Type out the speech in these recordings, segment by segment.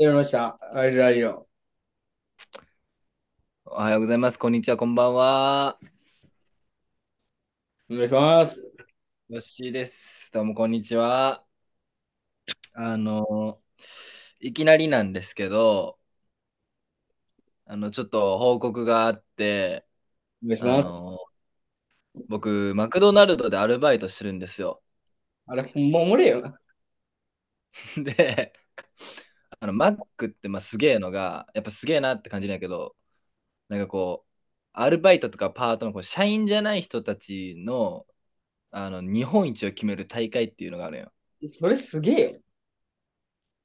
やりました。あれだよ。おはようございます。こんにちは。こんばんは。お願いします。よっしーです。どうも、こんにちは。あの、いきなりなんですけど、あの、ちょっと報告があって、お願いします。あの、僕、マクドナルドでアルバイトしてるんですよ。あれ、ほんまおもれよな。で、あの、マックってまあすげえのが、やっぱすげえなって感じなんやけど、なんかこう、アルバイトとかパートのこう社員じゃない人たちの、あの、日本一を決める大会っていうのがあるんよ。それすげえよ。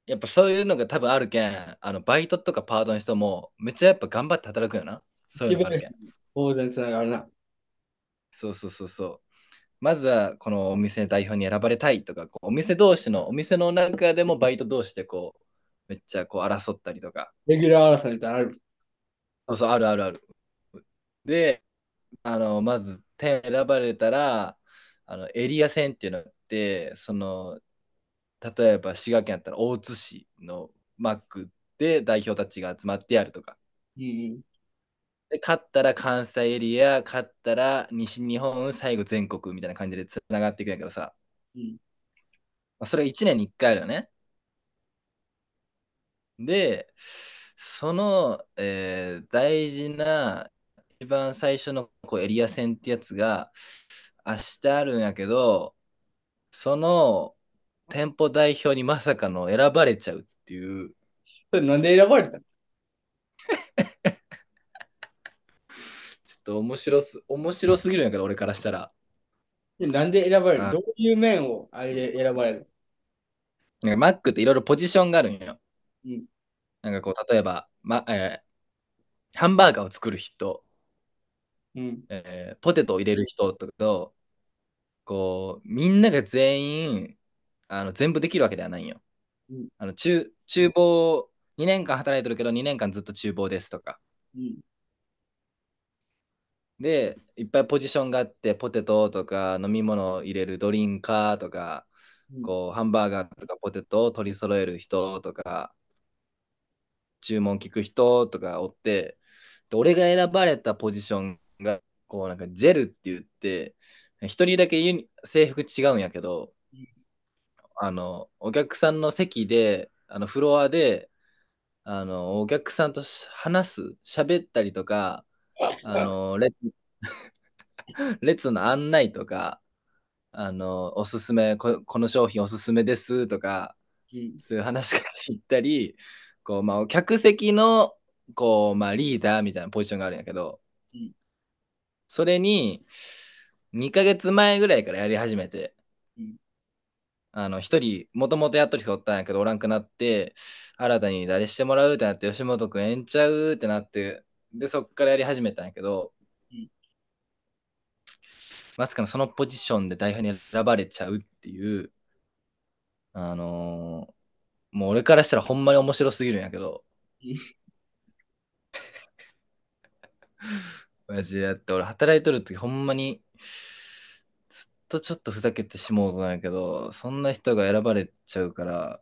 やっぱそういうのが多分あるけん、あのバイトとかパートの人もめっちゃやっぱ頑張って働くよな。そういうのがあるけん。当然つながるな。そうそうそうそう。まずはこのお店代表に選ばれたいとか、こうお店同士の、お店の中でもバイト同士でこう、めっちゃこう争ったりとか。レギュラー争いみたいなのある？そうそう、あるあるある。で、あの、まず点選ばれたら、あのエリア戦っていうのがあって、その、例えば滋賀県やったら大津市のマックで代表たちが集まってやるとか。うん。で、勝ったら関西エリア、勝ったら西日本、最後全国みたいな感じでつながっていくんやけどさ、うん。まあ、それ1年に1回あるよね。で、その、えー大事な一番最初のこうエリア戦ってやつが明日あるんやけど、その店舗代表にまさかの選ばれちゃうっていう、それなんで選ばれたの？ちょっと面白す、面白すぎるんやけど、俺からしたら。でなんで選ばれるあ。どういう面をあれで選ばれるなんかマックっていろいろポジションがあるんよ。うん。なんかこう、例えば、ま、えーハンバーガーを作る人、うん。えーポテトを入れる人とかこう、みんなが全員、あの、全部できるわけではないんよ。うん。あの、厨、厨房、2年間働いてるけど、2年間ずっと厨房ですとか。うん。で、いっぱいポジションがあって、ポテトとか飲み物を入れるドリンカーとか、うん。こう、ハンバーガーとかポテトを取り揃える人とか、注文聞く人とかおって、で俺が選ばれたポジションが、こうなんかジェルって言って、一人だけ制服違うんやけど、あの、お客さんの席で、あの、フロアで、あの、お客さんとし話す、喋ったりとか、あの、列、列の案内とか、あの、おすすめ、こ、この商品おすすめですとか、うん。そういう話が聞いたり、こう、まあ、客席の、こう、まあ、リーダーみたいなポジションがあるんやけど、うん。それに、2ヶ月前ぐらいからやり始めて、うん。あの、一人、もともとやっとる人おったんやけど、おらんくなって、新たに誰してもらうってなって、吉本くんええんちゃうってなって、で、そっからやり始めたんやけど、うんまさかのそのポジションで代表に選ばれちゃうっていう、あのーもう俺からしたらほんまに面白すぎるんやけど、マジでやって俺働いとる時ほんまにずっとちょっとふざけてしもうとなんやけど、そんな人が選ばれちゃうから、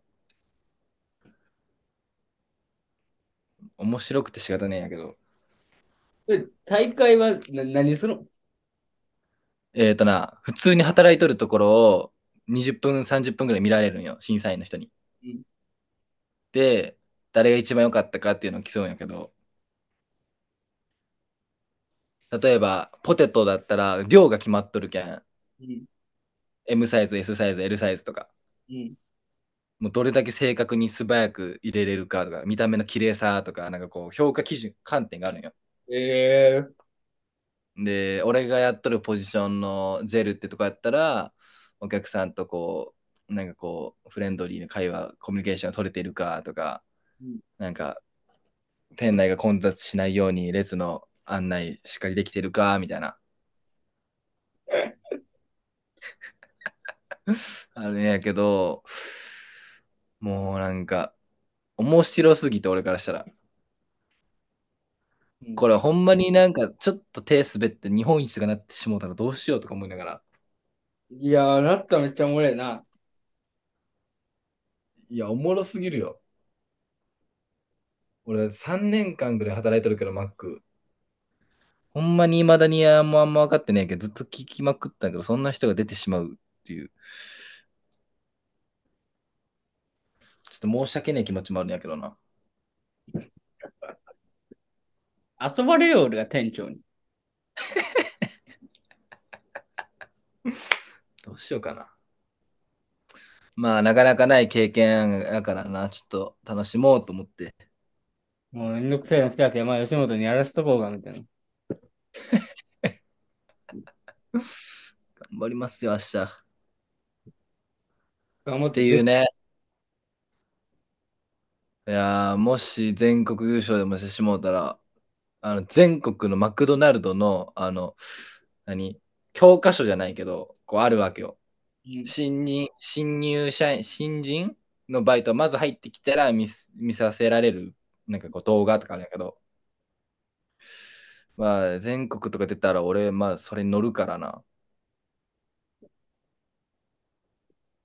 面白くて仕方ねえんやけど。で大会はな何するのえっとな、普通に働いとるところを20分、30分ぐらい見られるんよ、審査員の人に。うん。で、誰が一番良かったかっていうのを競うんやけど、例えば、ポテトだったら量が決まっとるけん、うん。M サイズ、S サイズ、L サイズとか、うん。もうどれだけ正確に素早く入れれるかとか、見た目の綺麗さとか、なんかこう、評価基準、観点があるんよ。ええで、俺がやっとるポジションのジェルってとこやったら、お客さんとこう、なんかこう、フレンドリーな会話、コミュニケーションが取れてるかとか、うん。なんか、店内が混雑しないように列の案内しっかりできてるかみたいな。あるんやけど、もうなんか、面白すぎて俺からしたら。うん。これほんまになんかちょっと手滑って日本一とかなってしもうたらどうしようとか思いながら。いやー、なったらめっちゃおもろいな。いや、おもろすぎるよ。俺3年間ぐらい働いてるけど、マック。ほんまに未だにあんまあんま分かってないけど、ずっと聞きまくったけど、そんな人が出てしまうっていう。ちょっと申し訳ない気持ちもあるんやけどな。遊ばれるよ、俺が店長に。どうしようかな。まあ、なかなかない経験やからな、ちょっと楽しもうと思って。もうめんどくさいの来たけど、まあ吉本にやらせとこうか、みたいな。頑張りますよ、明日。っ頑張ってていうね。いやーもし全国優勝でもしてしもうたら、あの全国のマクドナルドの、あの、何教科書じゃないけど、こうあるわけよ。うん新入新入社員、新人のバイト、まず入ってきたら見す見させられる、なんかこう動画とかあるんやけど、まあ、全国とか出たら俺、まあ、それに乗るからな。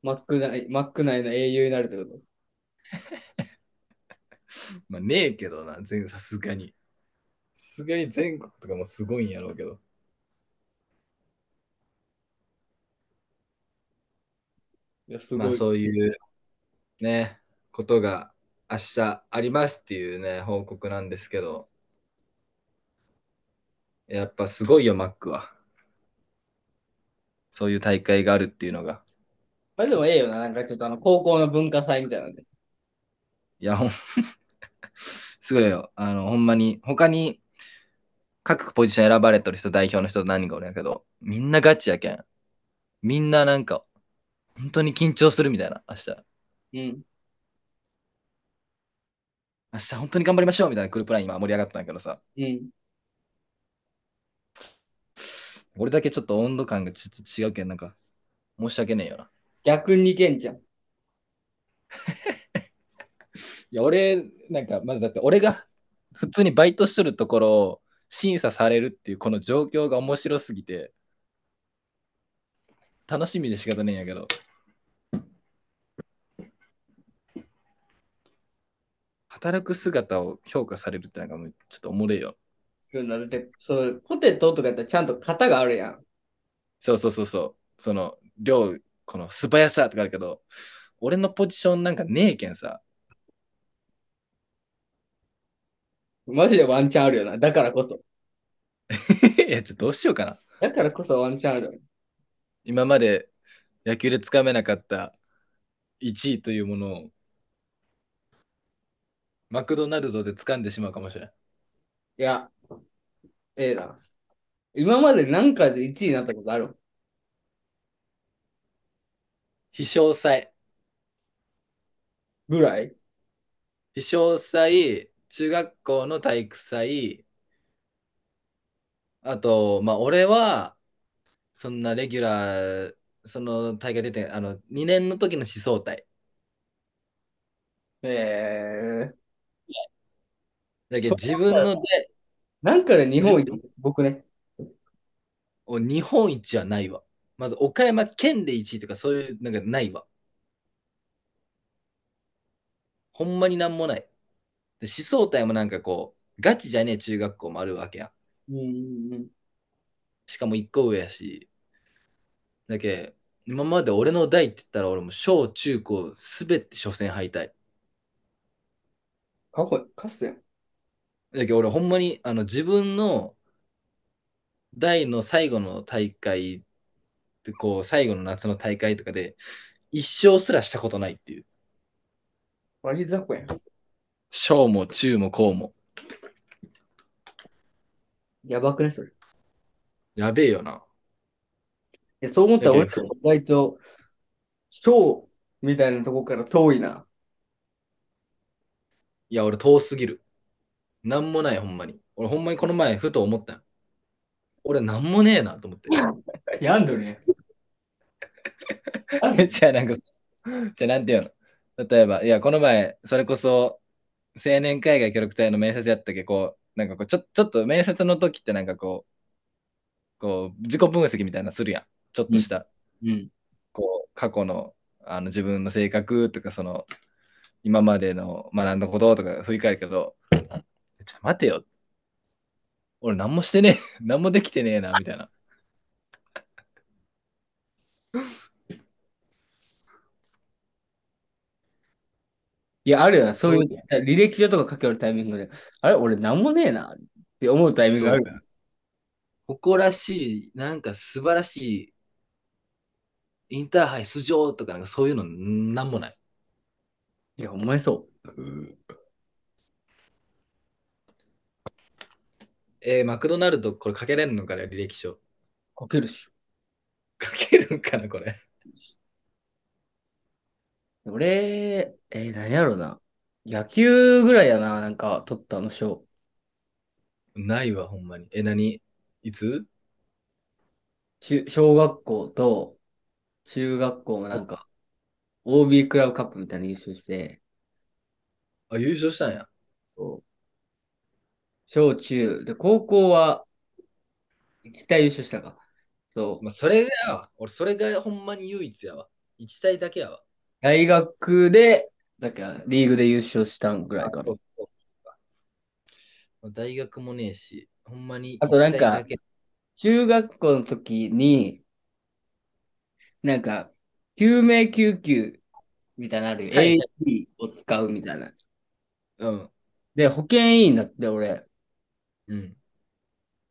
マック内、マック内の英雄になるってこと？まあ、ねえけどな、全さすがに。さすがに全国とかもすごいんやろうけど。いや、すごまあ、い。そういう、ね、ことが明日ありますっていうね、報告なんですけど、やっぱすごいよ、マックは。そういう大会があるっていうのが。まあでもええよな、なんかちょっとあの、高校の文化祭みたいなんで。いや、ほん、すごいよ。あの、ほんまに、他に各ポジション選ばれてる人、代表の人何人かおるんやけど、みんなガチやけん。みんななんか、本当に緊張するみたいな、明日。うん。明日本当に頑張りましょうみたいなグループライン今盛り上がったんやけどさ、うん。俺だけちょっと温度感がちょっと違うけん、なんか、申し訳ねえよな。逆にけんちゃん。いや、俺、なんか、まずだって俺が普通にバイトしとるところを審査されるっていうこの状況が面白すぎて、楽しみで仕方ねえんやけど。働く姿を評価されるってなんかもうちょっとおもれえよ。そういうのだって、そう、ポテトとかやったらちゃんと型があるやん。そうそうそうそう。その、量、この素早さとかあるけど、俺のポジションなんかねえけんさ。マジでワンチャンあるよな。だからこそ。いや、ちょっとどうしようかな。だからこそワンチャンある。今まで野球でつかめなかった1位というものを、マクドナルドで掴んでしまうかもしれない。いや、ええな。今まで何回で1位になったことある？飛翔祭。ぐらい？飛翔祭、中学校の体育祭、あと、まあ、俺は、そんなレギュラー、その大会出て、あの、2年の時の思想隊。ええだけど自分ので、なんかで日本一すごくね。お日本一はないわ。まず岡山県で1位とかそういうなんかないわ。ほんまになんもない。で思想隊もなんかこう、ガチじゃねえ中学校もあるわけや。うんうんうん。しかも1個上やし。だけ今まで俺の代って言ったら俺も小中高すべて初戦敗退。過去、かすやん。だけど俺ほんまにあの自分の代の最後の大会でこう最後の夏の大会とかで一勝すらしたことないっていう。割り雑魚やん。小も中も高も。やばくね、それ。いやべえよな。や、そう思ったら俺意外と、超みたいなとこから遠いな。いや、俺遠すぎる。なんもない、ほんまに。俺ほんまにこの前ふと思ったよ。俺なんもねえなと思って。やんどね。じゃあなんか、じゃあなんていうの？例えば、いや、この前、それこそ、青年海外協力隊の面接やったっけこう、なんかこう、ちょちょっと面接の時ってなんかこう、こう、自己分析みたいなのするやん。ちょっとした、うん。こう、過去の、あの自分の性格とか、その、今までの学んだこととか振り返るけど、ちょっと待てよ。俺何もしてねえ。何もできてねえな、みたいな。いや、あるよな。そういう履歴書とか書けるタイミングで、あれ、俺なんもねえなって思うタイミングがある。誇らしい、なんか素晴らしい、インターハイ出場とか、なんかそういうのなんもない。いや、お前そう。えーマクドナルド、これかけれんのかね、履歴書。書けるっしょ。かけるんかな、これ。俺、えー、何やろな。野球ぐらいやな、なんか、取ったあの賞。ないわ、ほんまに。え、何？いつ？中小学校と中学校もなんか、OB クラブカップみたいなの優勝して、あ、優勝したんや。そう。小中、で、高校は、一体優勝したか。そう。まあ、それがやわ。俺、それがほんまに唯一やわ。一体だけやわ。大学で、だから、リーグで優勝したんぐらいかな。大学もねえし、ほんまにあとなんか中学校の時に、なんか、救命救急みたいなのあるよ。はい AED を使うみたいな。うん。で、保健委員になって、俺。うん。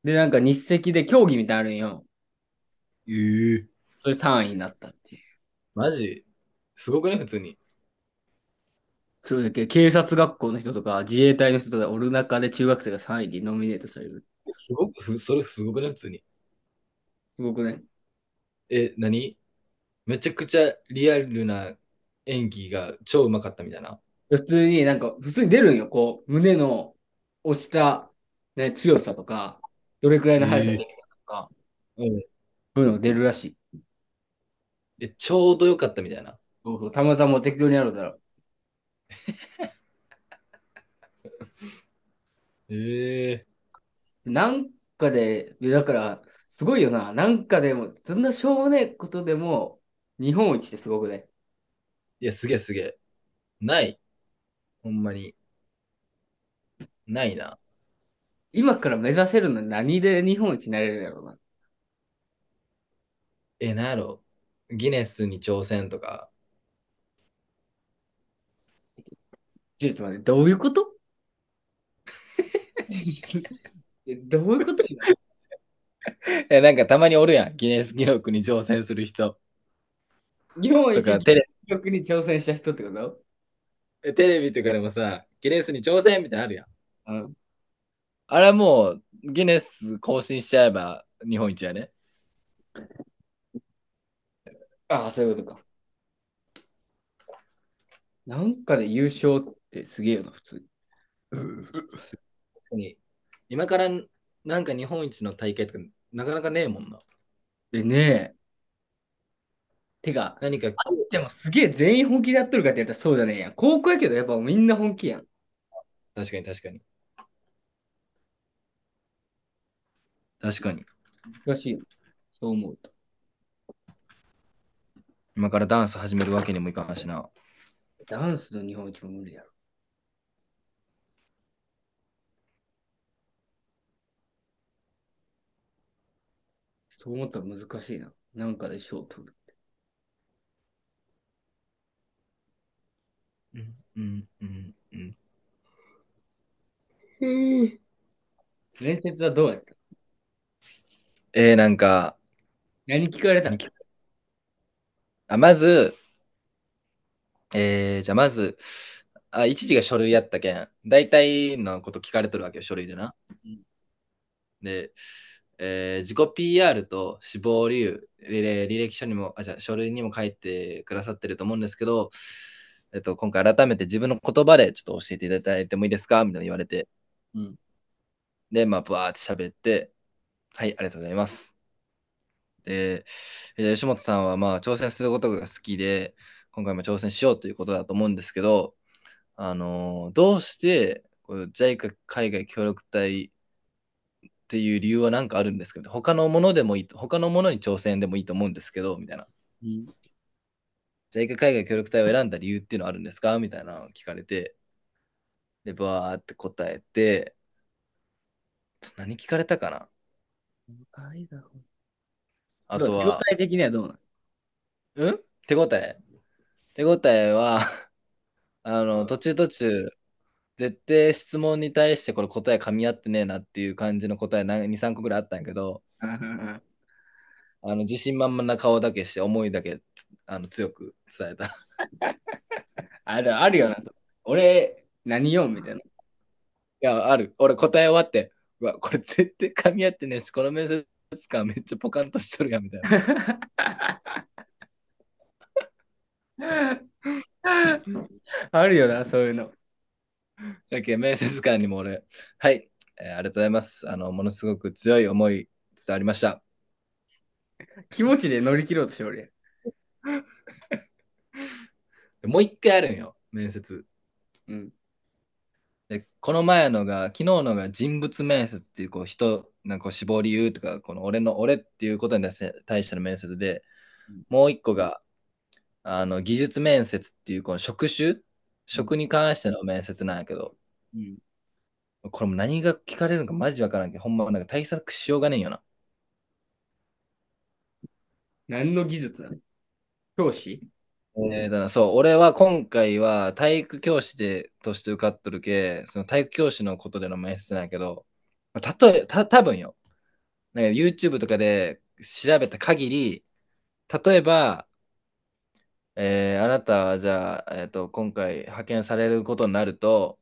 で、なんか日赤で競技みたいなのあるんよ。ええそれ3位になったっていう。マジ？すごくね、普通に。そうだけ？ど警察学校の人とか自衛隊の人とかおる中で中学生が3位にノミネートされる。すごく、ふそれすごくね、普通に。すごくね。え、何？めちゃくちゃリアルな演技が超うまかったみたいな。普通になんか、普通に出るんよ。こう、胸の押した、ね、強さとか、どれくらいの速さでできるかとか、うん。そういうのが出るらしい。え、ちょうどよかったみたいな？そうそう、たまたま適当にやるだろ。ええなんかで、だから、すごいよな。なんかでも、そんなしょうもねえことでも、日本一ってすごくね。いや、すげえすげえ。ない。ほんまに。ないな。今から目指せるの何で日本一になれるんやろうな。え、なんやろ。ギネスに挑戦とか。ちょっと待って、どういうこと？えどういうこと？今え、なんかたまにおるやん。ギネス記録に挑戦する人。日本一とかテレ記録に挑戦した人ってこと？えテレビとかでもさ、ギネスに挑戦みたいなのあるやん。うん。あれはもう、ギネス更新しちゃえば日本一やね。ああ、そういうことか。なんかで優勝ってすげえよな、普通に。今からなんか日本一の大会とかなかなかねえもんな。でねえ。てか、何か、でもすげえ全員本気でやってるかって言ったらそうじゃねえやん。高校やけどやっぱみんな本気やん。確かに確かに。確かに。難しいよ。そう思うと。今からダンス始めるわけにもいかんしな。ダンスの日本一も無理やろ。そう思ったら難しいな。なんかで賞を取る。うんうんうんうん。面接はどうやった？えー、なんか、何聞かれたの？あまず、えー、じゃあまず、あ、一時が書類やったけん、大体のこと聞かれとるわけよ、書類でな。うん。で、えー自己 PR と死亡理由、履歴書にも、あ、じゃあ書類にも書いてくださってると思うんですけど、えっと、今回改めて自分の言葉でちょっと教えていただいてもいいですか？みたいな言われて、うん。で、まあ、バーって喋って、はい、ありがとうございます。で、えー吉本さんはまあ挑戦することが好きで、今回も挑戦しようということだと思うんですけど、あのーどうしてこう JICA 海外協力隊っていう理由は何かあるんですけど、他のものでもいいと、他のものに挑戦でもいいと思うんですけど、みたいな。うん。JICA 海外協力隊を選んだ理由っていうのはあるんですか？みたいなのを聞かれて、で、バーって答えて、何聞かれたかな？愛が欲しいあとは、手応え的にはどうなうん？手応え？手応えは、あの、の途中途中、絶対質問に対してこれ答え噛み合ってねえなっていう感じの答え2、3個ぐらいあったんやけど、うんあの自信満々な顔だけして思いだけあの強く伝えた。ある、あるよな。俺、何よみたいな。いや、ある。俺答え終わって、うわ、これ絶対噛み合ってねえし、この面接官めっちゃポカンとしとるやんみたいな。あるよな、そういうの。だけど面接官にも俺、はい、えーありがとうございます。あの、ものすごく強い思い伝わりました。気持ちで乗り切ろうとしておる もう一回あるんよ、面接。やん。うん。で、この前のが、昨日のが人物面接っていう、こう、人、なんかこう志望理由とか、この俺の、俺っていうことに対しての面接でうん、もう一個が、あの、技術面接っていう、この職種？職に関しての面接なんやけど、うん。これも何が聞かれるのかマジわからんけど、ほんまなんか対策しようがねえんよな。何の技術なの？教師？えーだからそう、俺は今回は体育教師でとして受かっとるけ、その体育教師のことでの面接なんやけど、まあ例え、た、多分よ。なんか YouTube とかで調べた限り、例えば、えーあなたはじゃあ、えっと、今回派遣されることになると、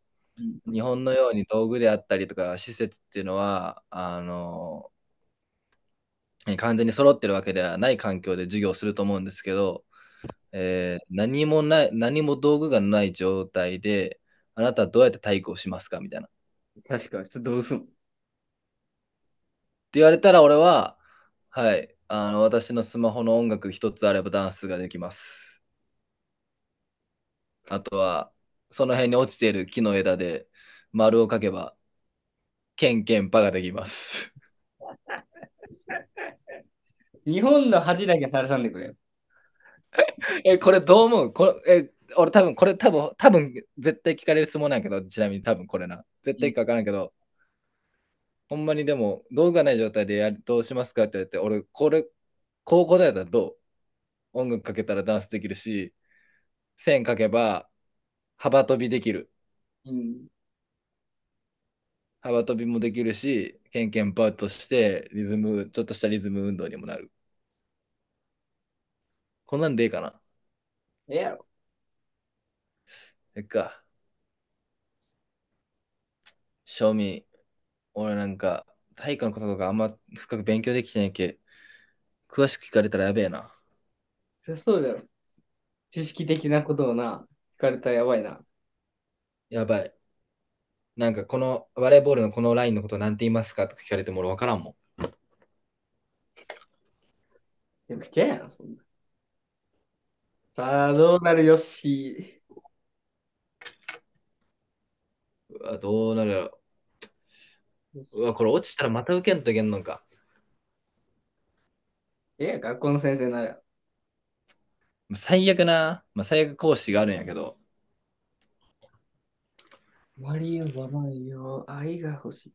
日本のように道具であったりとか施設っていうのは、あの、完全に揃ってるわけではない環境で授業をすると思うんですけど、えー何もない、何も道具がない状態で、あなたはどうやって体育をしますかみたいな。って確かに、それどうすんの？言われたら俺は、はい、あの、私のスマホの音楽一つあればダンスができます。あとは、その辺に落ちている木の枝で丸を描けば、ケンケンパができます。日本の恥だけさらさんでくれよ。え、これどう思う？これ、え、俺多分、これ多分、多分、絶対聞かれる質問なんやけど、ちなみに多分これな。絶対か分からんけど、ほんまにでも、道具がない状態でやるどうしますかって言われて、俺、これ、こう答えたらどう？音楽かけたらダンスできるし、線かけば幅跳びできる。うん。幅跳びもできるし、ケンケンパーとして、リズム、ちょっとしたリズム運動にもなる。こんなんでいいかな？ええやろ。えっか。正味、俺なんか、体育のこととかあんま深く勉強できてないけ、詳しく聞かれたらやべえな。そりゃそうだよ。知識的なことをな、聞かれたらやばいな。やばい。なんかこのバレーボールのこのラインのことなんて言いますか？とか聞かれても俺分からんもん。よく聞けやん、そんな。さあ、どうなるよっしうわ、どうなるやろ。ー。うわ、これ落ちたらまた受けんといけんのか。ええやん、学校の先生なら。最悪な、まあ、最悪講師があるんやけど、マリオはマリオ、愛が欲しい。い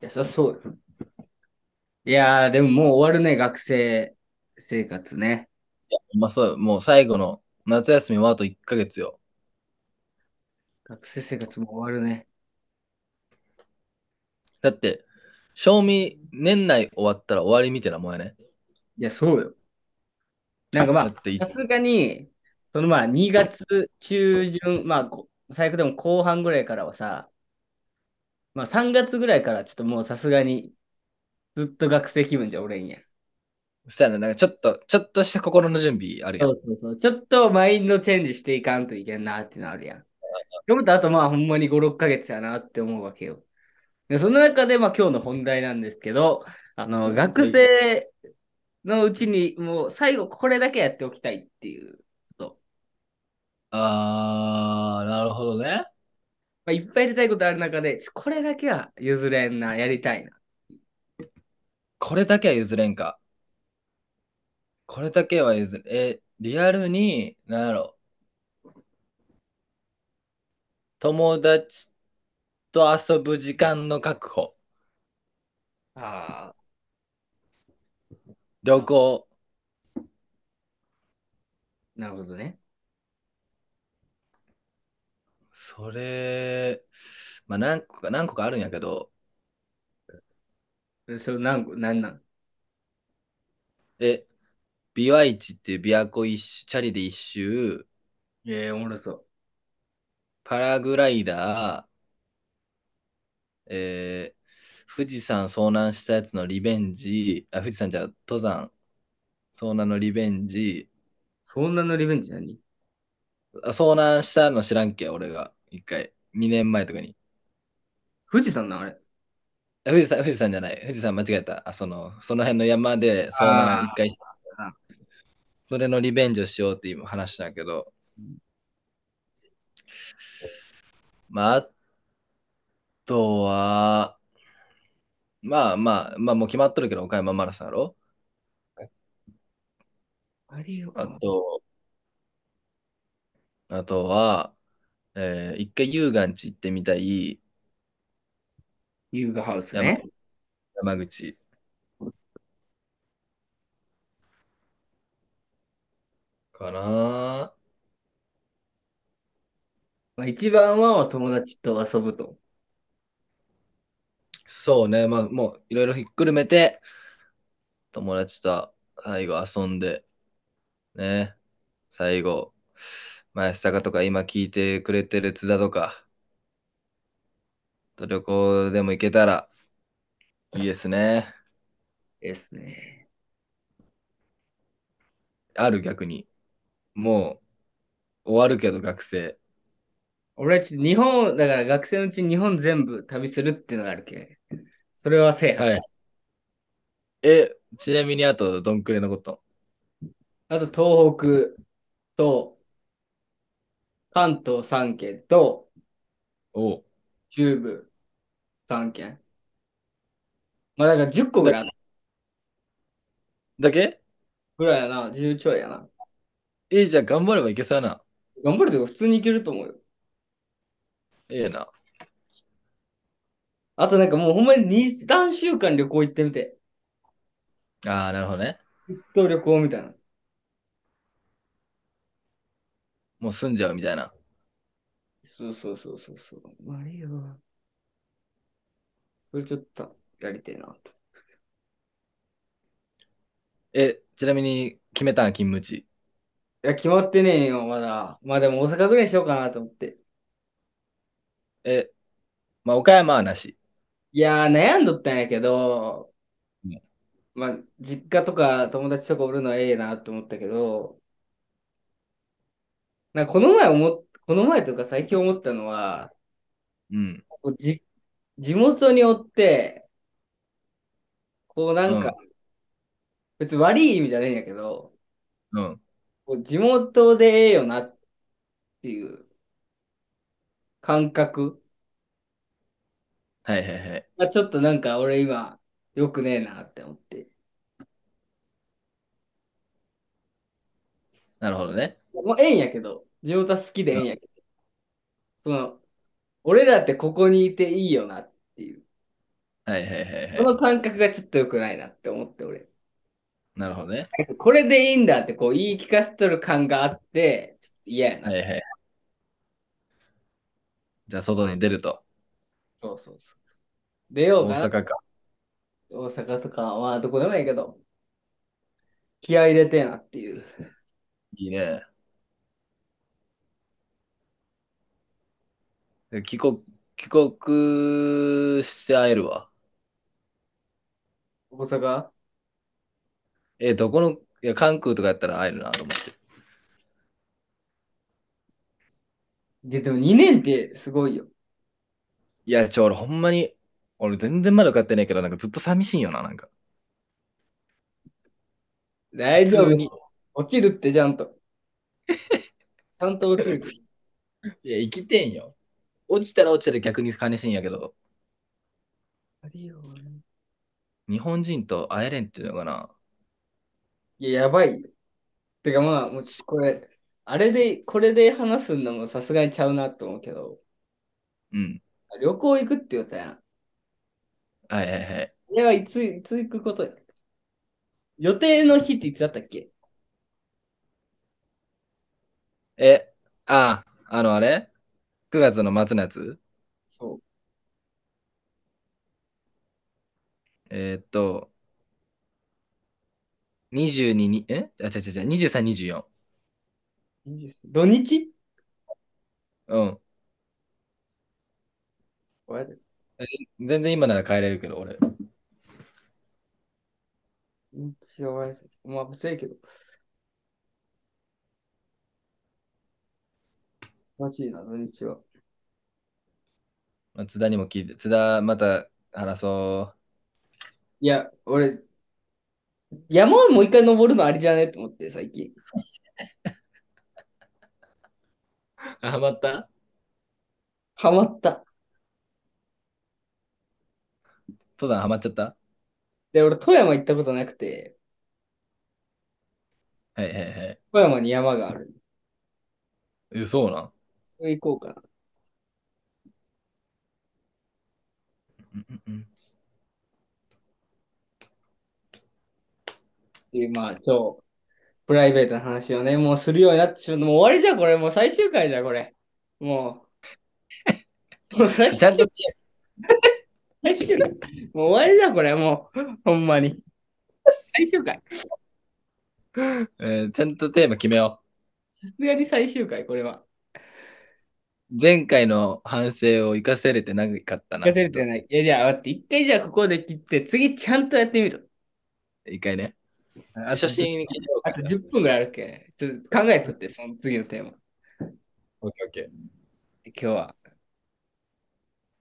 や、そりゃそうよ。いやー、でももう終わるね、学生生活ね。まあそう、もう最後の夏休みはあと1ヶ月よ。学生生活も終わるね。だって、賞味年内終わったら終わりみたいなもんやね。いや、そうよ。なんかまあ、さすがに、そのまあ、2月中旬、まあ、こ最悪でも後半ぐらいからはさ、まあ、3月ぐらいからちょっともうさすがに、ずっと学生気分じゃおれんやん。そしたらなんかちょっと、ちょっとした心の準備あるやんそう。そうそう。ちょっとマインドチェンジしていかんといけんなっていうのあるやん。でもあとまあほんまに5、6ヶ月やなって思うわけよ。でその中でまあ今日の本題なんですけど、あの、学生のうちにもう最後これだけやっておきたいっていうこと。あー、なるほどね。まあ、いっぱいやりたいことある中で、これだけは譲れんな、やりたいな。これだけは譲れんか。これだけは譲れ、え、リアルに、なんやろ。友達と遊ぶ時間の確保。ああ、旅行。なるほどね。それ、まあ何個か、何個かあるんやけど、それ何個、何なん？え、ビワイチっていう琵琶湖一周、チャリで一周、ええおもろそう。パラグライダー、えー富士山遭難したやつのリベンジ、あ、富士山じゃう登山遭難のリベンジ、そんなのリベンジ何？あ遭難したの知らんけ、俺が。一回。2年前とかに。富士山なんあれ？あ富士山、富士山じゃない。富士山間違えた。あ、その、その辺の山で遭難一回した。あそれのリベンジをしようって今話したんやけど、まあ、あとは、まあまあ、まあもう決まっとるけど、岡山マラソンやろ。あと、あとは、えー一回遊園地行ってみたい。優雅ハウス山ね。山口。かなまあ、一番は友達と遊ぶと。そうね、まあもういろいろひっくるめて、友達と最後遊んで、ね、最後、前坂とか今聞いてくれてる津田とか、と旅行でも行けたらいいですね。ですね。ある逆に。もう終わるけど学生。俺はちょっと日本、だから学生のうちに日本全部旅するっていうのがあるけ。それは制覇はい。え、ちなみにあとどんくらい残った？のあと東北と関東3県とおう中部3県。まあだから10個ぐらいだけ？ぐらいやな。10ちょいやな。え、じゃあ頑張ればいけそうやな。頑張ると普通にいけると思うよ。ええな。あとなんかもうほんまに2、3週間旅行行ってみて。ああ、なるほどね。ずっと旅行みたいな。もう住んじゃうみたいな。そうそうそうそうそう。まあいいよ。それちょっとやりたいなと。え、ちなみに決めたん勤務地。いや、決まってねえよ、まだ。まあでも大阪ぐらいにしようかなと思って。え、まあ岡山はなし。いやー、悩んどったんやけどうん、まあ、実家とか友達とかおるのはええなと思ったけど、なんかこの前思っ、この前とか最近思ったのは、うん。こうじ、地元におって、こうなんか、別に悪い意味じゃないんやけど、うん。地元でええよなっていう感覚はいはいはい。がちょっとなんか俺今良くねえなって思って。なるほどね。もうええんやけど、地元は好きでええんやけど、その、俺らってここにいていいよなっていう、はいはいはいそはい。の感覚がちょっと良くないなって思って俺。なるほどね。これでいいんだってこう言い聞かせとる感があって、ちょっと嫌やな。はいはい。じゃあ外に出ると。そうそうそう。出ようかな。大阪か。大阪とか、まあどこでもいいけど、気合い入れてえなっていう。いいね。で帰国、帰国して会えるわ。大阪？え、どこの、いや、関空とかやったら会えるなと思って。で、でも2年ってすごいよ。いや、ちょ、俺ほんまに、俺全然まだ受かってないけど、なんかずっと寂しいんよな、なんか。大丈夫普通に。落ちるってちゃんと。ちゃんと落ちる。いや、生きてんよ。落ちたら落ちたら逆に悲しいんやけど、ありよ日本人と会えれんっていうのかな。いや、やばいよ。てかまあ、もうちょっとこれ、あれで、これで話すのもさすがにちゃうなと思うけど、うん。旅行行くって言ったやん。はいはいはい。れはいつ、いつ行くことや？予定の日っていつだったっけ？え、あ、あのあれ ?9 月の末のやつ？そえーっと、22に、え？あ、違う違う違う、23、24。う。20土日？うん。全然今なら帰れるけど、俺。日は終わりですまあ、せやけど。マジいな、土日は。まあ、津田にも聞いて、津田また話そいや、俺、山をもう一回登るのありじゃね？と思って、最近。う。あ、ハマった？ハマった。登山ハマっちゃった？で、俺、富山行ったことなくて、はいはいはい。富山に山がある。え、そうなん？それ行こうかな。うんうんうんっていう、まあ、今日、プライベートな話をね、もうするようになってしまう。もう終わりじゃん、これ。もう最終回じゃん、これ。もう。もう最ちゃんと、最終回。もう終わりじゃん、これ。もう、ほんまに。最終回。えーちゃんとテーマ決めよさすがに最終回、これは。う。前回の反省を生かせれてなかったな。聞かせれてない。いや、じゃあ、待って、一回じゃあ、ここで切って、次ちゃんとやってみる。と一回ね。あと初心にあと10分ぐらいあるっけ？ちょっと考えとって、その次のテーマ。オッケーオッケー。今日は。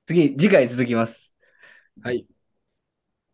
次、次回続きます。はい。